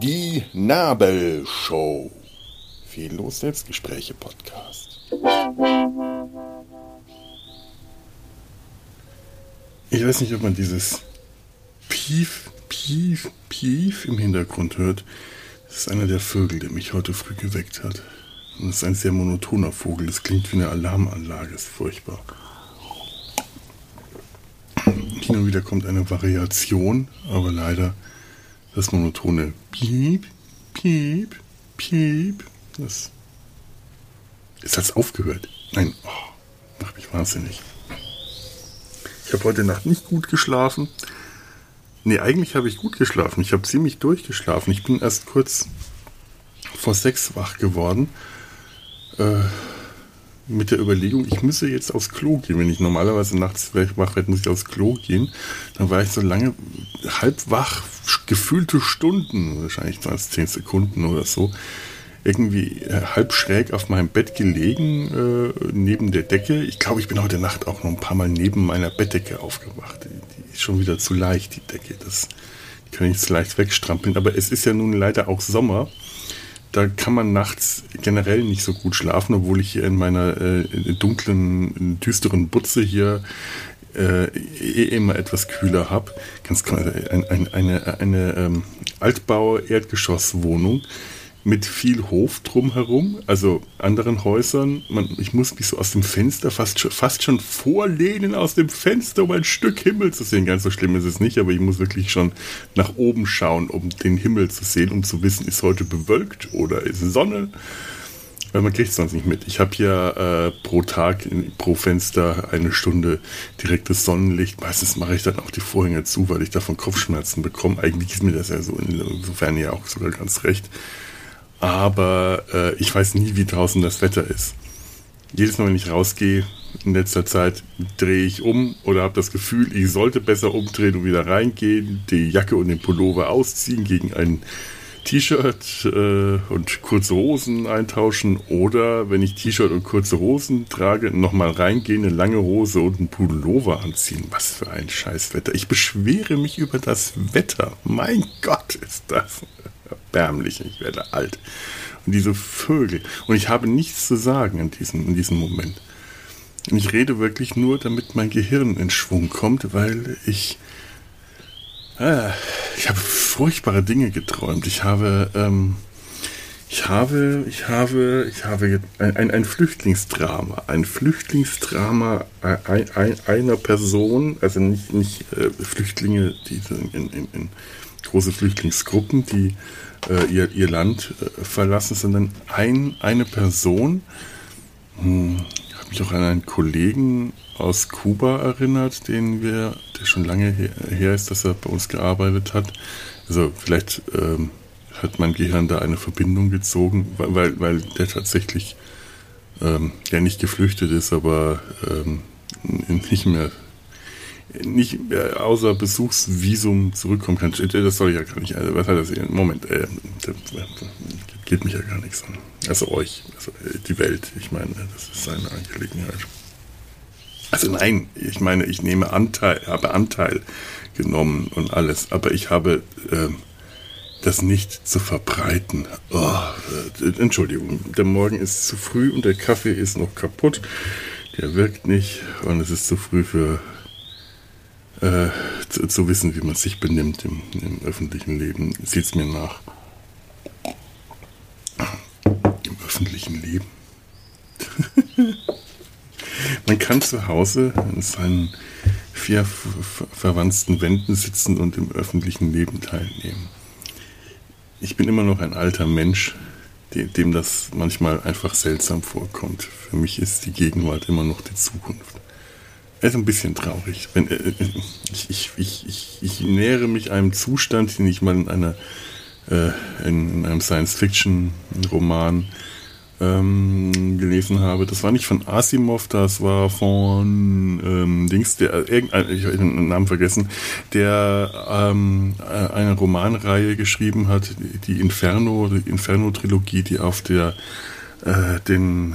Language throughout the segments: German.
Die Nabelshow. Fehllos Selbstgespräche Podcast. Ich weiß nicht, ob man dieses Pief, Pief, Pief im Hintergrund hört. Das ist einer der Vögel, der mich heute früh geweckt hat. Und das ist ein sehr monotoner Vogel. Das klingt wie eine Alarmanlage. Das Ist furchtbar. Hin und wieder kommt eine Variation, aber leider das monotone Piep, Piep, Piep. Das ist das aufgehört? Nein, oh, macht mich wahnsinnig. Ich habe heute Nacht nicht gut geschlafen. Nee, eigentlich habe ich gut geschlafen. Ich habe ziemlich durchgeschlafen. Ich bin erst kurz vor sechs wach geworden. Äh, mit der Überlegung, ich müsse jetzt aufs Klo gehen. Wenn ich normalerweise nachts wach werde, muss ich aufs Klo gehen. Dann war ich so lange halb wach, gefühlte Stunden, wahrscheinlich waren es zehn Sekunden oder so, irgendwie äh, halb schräg auf meinem Bett gelegen, äh, neben der Decke. Ich glaube, ich bin heute Nacht auch noch ein paar Mal neben meiner Bettdecke aufgewacht. Die, ist schon wieder zu leicht, die Decke. Das kann ich zu leicht wegstrampeln. Aber es ist ja nun leider auch Sommer da kann man nachts generell nicht so gut schlafen, obwohl ich hier in meiner äh, dunklen, düsteren Butze hier äh, eh immer etwas kühler habe. Ganz ein, ein, eine, eine ähm, Altbau-Erdgeschosswohnung mit viel Hof drumherum, also anderen Häusern. Man, ich muss mich so aus dem Fenster fast schon, fast schon vorlehnen aus dem Fenster, um ein Stück Himmel zu sehen. Ganz so schlimm ist es nicht, aber ich muss wirklich schon nach oben schauen, um den Himmel zu sehen, um zu wissen, ist heute bewölkt oder ist Sonne. Weil man kriegt es sonst nicht mit. Ich habe hier äh, pro Tag, in, pro Fenster eine Stunde direktes Sonnenlicht. Meistens mache ich dann auch die Vorhänge zu, weil ich davon Kopfschmerzen bekomme. Eigentlich ist mir das ja so insofern ja auch sogar ganz recht aber äh, ich weiß nie, wie draußen das Wetter ist. Jedes Mal, wenn ich rausgehe, in letzter Zeit drehe ich um oder habe das Gefühl, ich sollte besser umdrehen und wieder reingehen, die Jacke und den Pullover ausziehen gegen ein T-Shirt äh, und kurze Hosen eintauschen oder wenn ich T-Shirt und kurze Hosen trage, nochmal reingehen, eine lange Hose und einen Pullover anziehen. Was für ein Scheißwetter. Ich beschwere mich über das Wetter. Mein Gott, ist das erbärmlich. Ich werde alt. Und diese Vögel. Und ich habe nichts zu sagen in diesem, in diesem Moment. Und ich rede wirklich nur, damit mein Gehirn in Schwung kommt, weil ich. Äh, ich habe furchtbare Dinge geträumt. Ich habe. Ähm, ich habe, ich habe, ich habe ein, ein, ein Flüchtlingsdrama, ein Flüchtlingsdrama ein, ein, einer Person, also nicht, nicht äh, Flüchtlinge, die in, in, in große Flüchtlingsgruppen, die äh, ihr, ihr Land äh, verlassen, sondern ein, eine Person. Hm, ich habe mich auch an einen Kollegen aus Kuba erinnert, den wir, der schon lange her, her ist, dass er bei uns gearbeitet hat. Also vielleicht ähm, hat mein Gehirn da eine Verbindung gezogen, weil, weil der tatsächlich ähm, ja nicht geflüchtet ist, aber ähm, nicht mehr nicht äh, außer Besuchsvisum zurückkommen kann. Das soll ich ja gar nicht. Also, was hat das hier? Moment, äh, geht mich ja gar nichts an. Also euch, also äh, die Welt. Ich meine, das ist seine Angelegenheit. Also nein, ich meine, ich nehme Anteil, habe Anteil genommen und alles, aber ich habe äh, das nicht zu verbreiten. Oh, äh, Entschuldigung, der Morgen ist zu früh und der Kaffee ist noch kaputt. Der wirkt nicht und es ist zu früh für äh, zu, zu, wissen, wie man sich benimmt im, im öffentlichen Leben. Sieht es mir nach. Im öffentlichen Leben. man kann zu Hause in seinen vier verwandten Wänden sitzen und im öffentlichen Leben teilnehmen. Ich bin immer noch ein alter Mensch, dem das manchmal einfach seltsam vorkommt. Für mich ist die Gegenwart immer noch die Zukunft. Ist ein bisschen traurig. Äh, äh, ich, ich, ich, ich, nähere mich einem Zustand, den ich mal in, einer, äh, in einem Science-Fiction-Roman ähm, gelesen habe. Das war nicht von Asimov, das war von ähm, Dings, der irgendein, ich habe den Namen vergessen, der ähm, äh, eine Romanreihe geschrieben hat, die Inferno, die Inferno-Trilogie, die auf der äh, den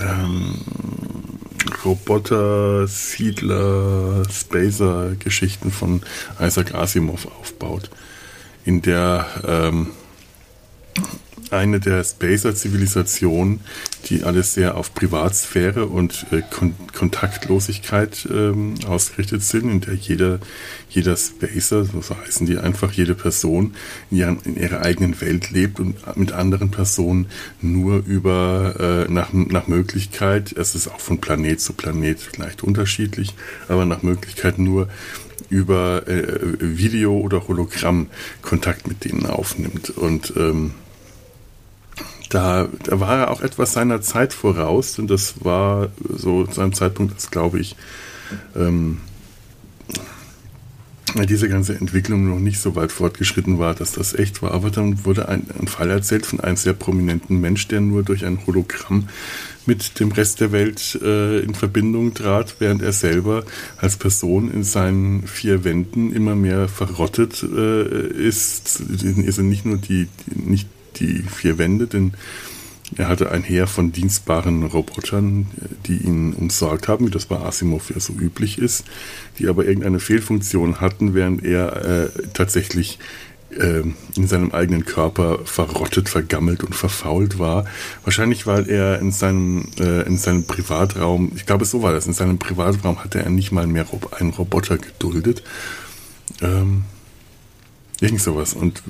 ähm, Roboter, Siedler, Spacer-Geschichten von Isaac Asimov aufbaut, in der ähm, eine der Spacer-Zivilisationen, die alles sehr auf Privatsphäre und äh, Kon Kontaktlosigkeit ähm, ausgerichtet sind, in der jeder, jeder Spacer, so heißen die einfach, jede Person in, ihren, in ihrer eigenen Welt lebt und mit anderen Personen nur über äh, nach, nach Möglichkeit, es ist auch von Planet zu Planet leicht unterschiedlich, aber nach Möglichkeit nur über äh, Video oder Hologramm Kontakt mit denen aufnimmt. Und ähm, da, da war er auch etwas seiner Zeit voraus und das war so zu einem Zeitpunkt, das glaube ich, ähm, diese ganze Entwicklung noch nicht so weit fortgeschritten war, dass das echt war. Aber dann wurde ein, ein, Fall erzählt von einem sehr prominenten Mensch, der nur durch ein Hologramm mit dem Rest der Welt äh, in Verbindung trat, während er selber als Person in seinen vier Wänden immer mehr verrottet äh, ist. Also nicht nur die, die nicht die vier Wände, denn er hatte ein Heer von dienstbaren Robotern, die ihn umsorgt haben, wie das bei Asimov ja so üblich ist, die aber irgendeine Fehlfunktion hatten, während er äh, tatsächlich äh, in seinem eigenen Körper verrottet, vergammelt und verfault war. Wahrscheinlich, weil er in seinem, äh, in seinem Privatraum, ich glaube, so war das, in seinem Privatraum hatte er nicht mal mehr einen Roboter geduldet. Ähm, Irgend sowas. Und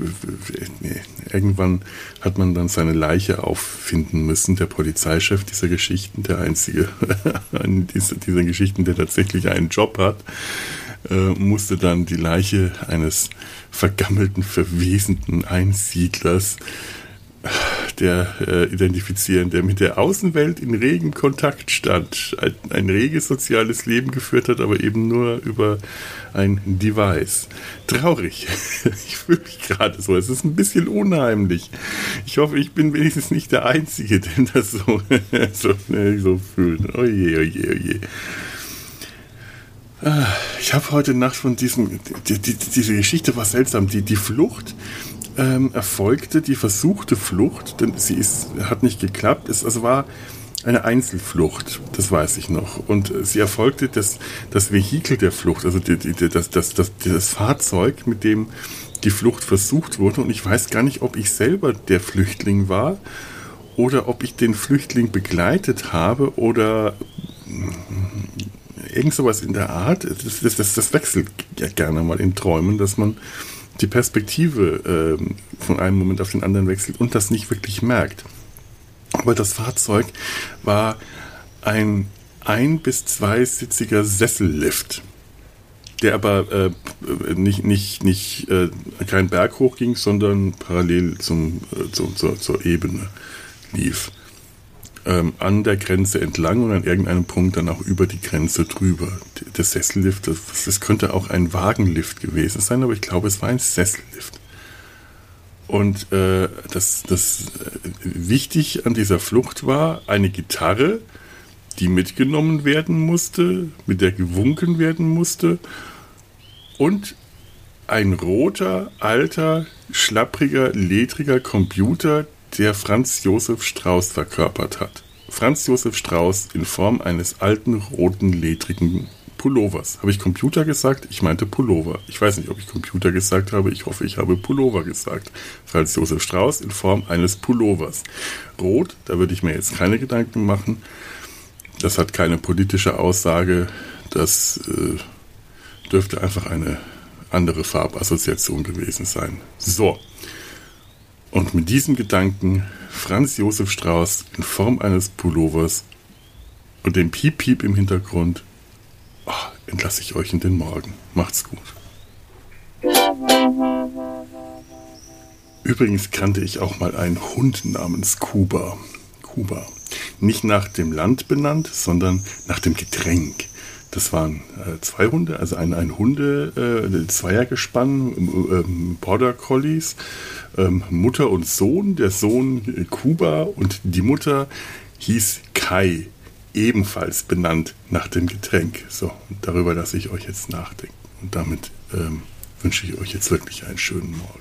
nee, irgendwann hat man dann seine Leiche auffinden müssen. Der Polizeichef dieser Geschichten, der einzige dieser, dieser Geschichten, der tatsächlich einen Job hat, äh, musste dann die Leiche eines vergammelten, verwesenden Einsiedlers der äh, identifizieren, der mit der Außenwelt in regen Kontakt stand, ein, ein reges soziales Leben geführt hat, aber eben nur über ein Device. Traurig. Ich fühle mich gerade so. Es ist ein bisschen unheimlich. Ich hoffe, ich bin wenigstens nicht der Einzige, der das so, so, so fühlt. Oje, oje, oje. Ah, ich habe heute Nacht von diesem, die, die, diese Geschichte war seltsam. Die, die Flucht ähm, erfolgte die versuchte Flucht, denn sie ist, hat nicht geklappt. Es also war eine Einzelflucht, das weiß ich noch. Und sie erfolgte das, das Vehikel der Flucht, also die, die, das, das, das, das Fahrzeug, mit dem die Flucht versucht wurde. Und ich weiß gar nicht, ob ich selber der Flüchtling war oder ob ich den Flüchtling begleitet habe oder irgend sowas in der Art. Das, das, das, das wechselt ja gerne mal in Träumen, dass man die Perspektive äh, von einem Moment auf den anderen wechselt und das nicht wirklich merkt. Aber das Fahrzeug war ein ein- bis zweisitziger Sessellift, der aber äh, nicht, nicht, nicht äh, keinen Berg hoch ging, sondern parallel zum, äh, zu, zur, zur Ebene lief ähm, an der Grenze entlang und an irgendeinem Punkt dann auch über die Grenze drüber. Der Sessellift, das, das könnte auch ein Wagenlift gewesen sein, aber ich glaube, es war ein Sessellift. Und äh, das, das äh, wichtig an dieser Flucht war eine Gitarre, die mitgenommen werden musste, mit der gewunken werden musste und ein roter, alter, schlappriger, ledriger Computer, der Franz Josef Strauß verkörpert hat. Franz Josef Strauß in Form eines alten, roten, ledrigen Pullovers. Habe ich Computer gesagt? Ich meinte Pullover. Ich weiß nicht, ob ich Computer gesagt habe. Ich hoffe, ich habe Pullover gesagt. Franz Josef Strauß in Form eines Pullovers. Rot, da würde ich mir jetzt keine Gedanken machen. Das hat keine politische Aussage. Das äh, dürfte einfach eine andere Farbassoziation gewesen sein. So, und mit diesem Gedanken Franz Josef Strauß in Form eines Pullovers und dem Piep-Piep im Hintergrund oh, entlasse ich euch in den Morgen. Macht's gut. Übrigens kannte ich auch mal einen Hund namens Kuba. Kuba. Nicht nach dem Land benannt, sondern nach dem Getränk. Das waren äh, zwei Hunde, also ein, ein Hunde, äh, Zweiergespann, äh, Border Collies ähm, Mutter und Sohn. Der Sohn äh, Kuba und die Mutter hieß Kai, ebenfalls benannt nach dem Getränk. So, darüber lasse ich euch jetzt nachdenken. Und damit ähm, wünsche ich euch jetzt wirklich einen schönen Morgen.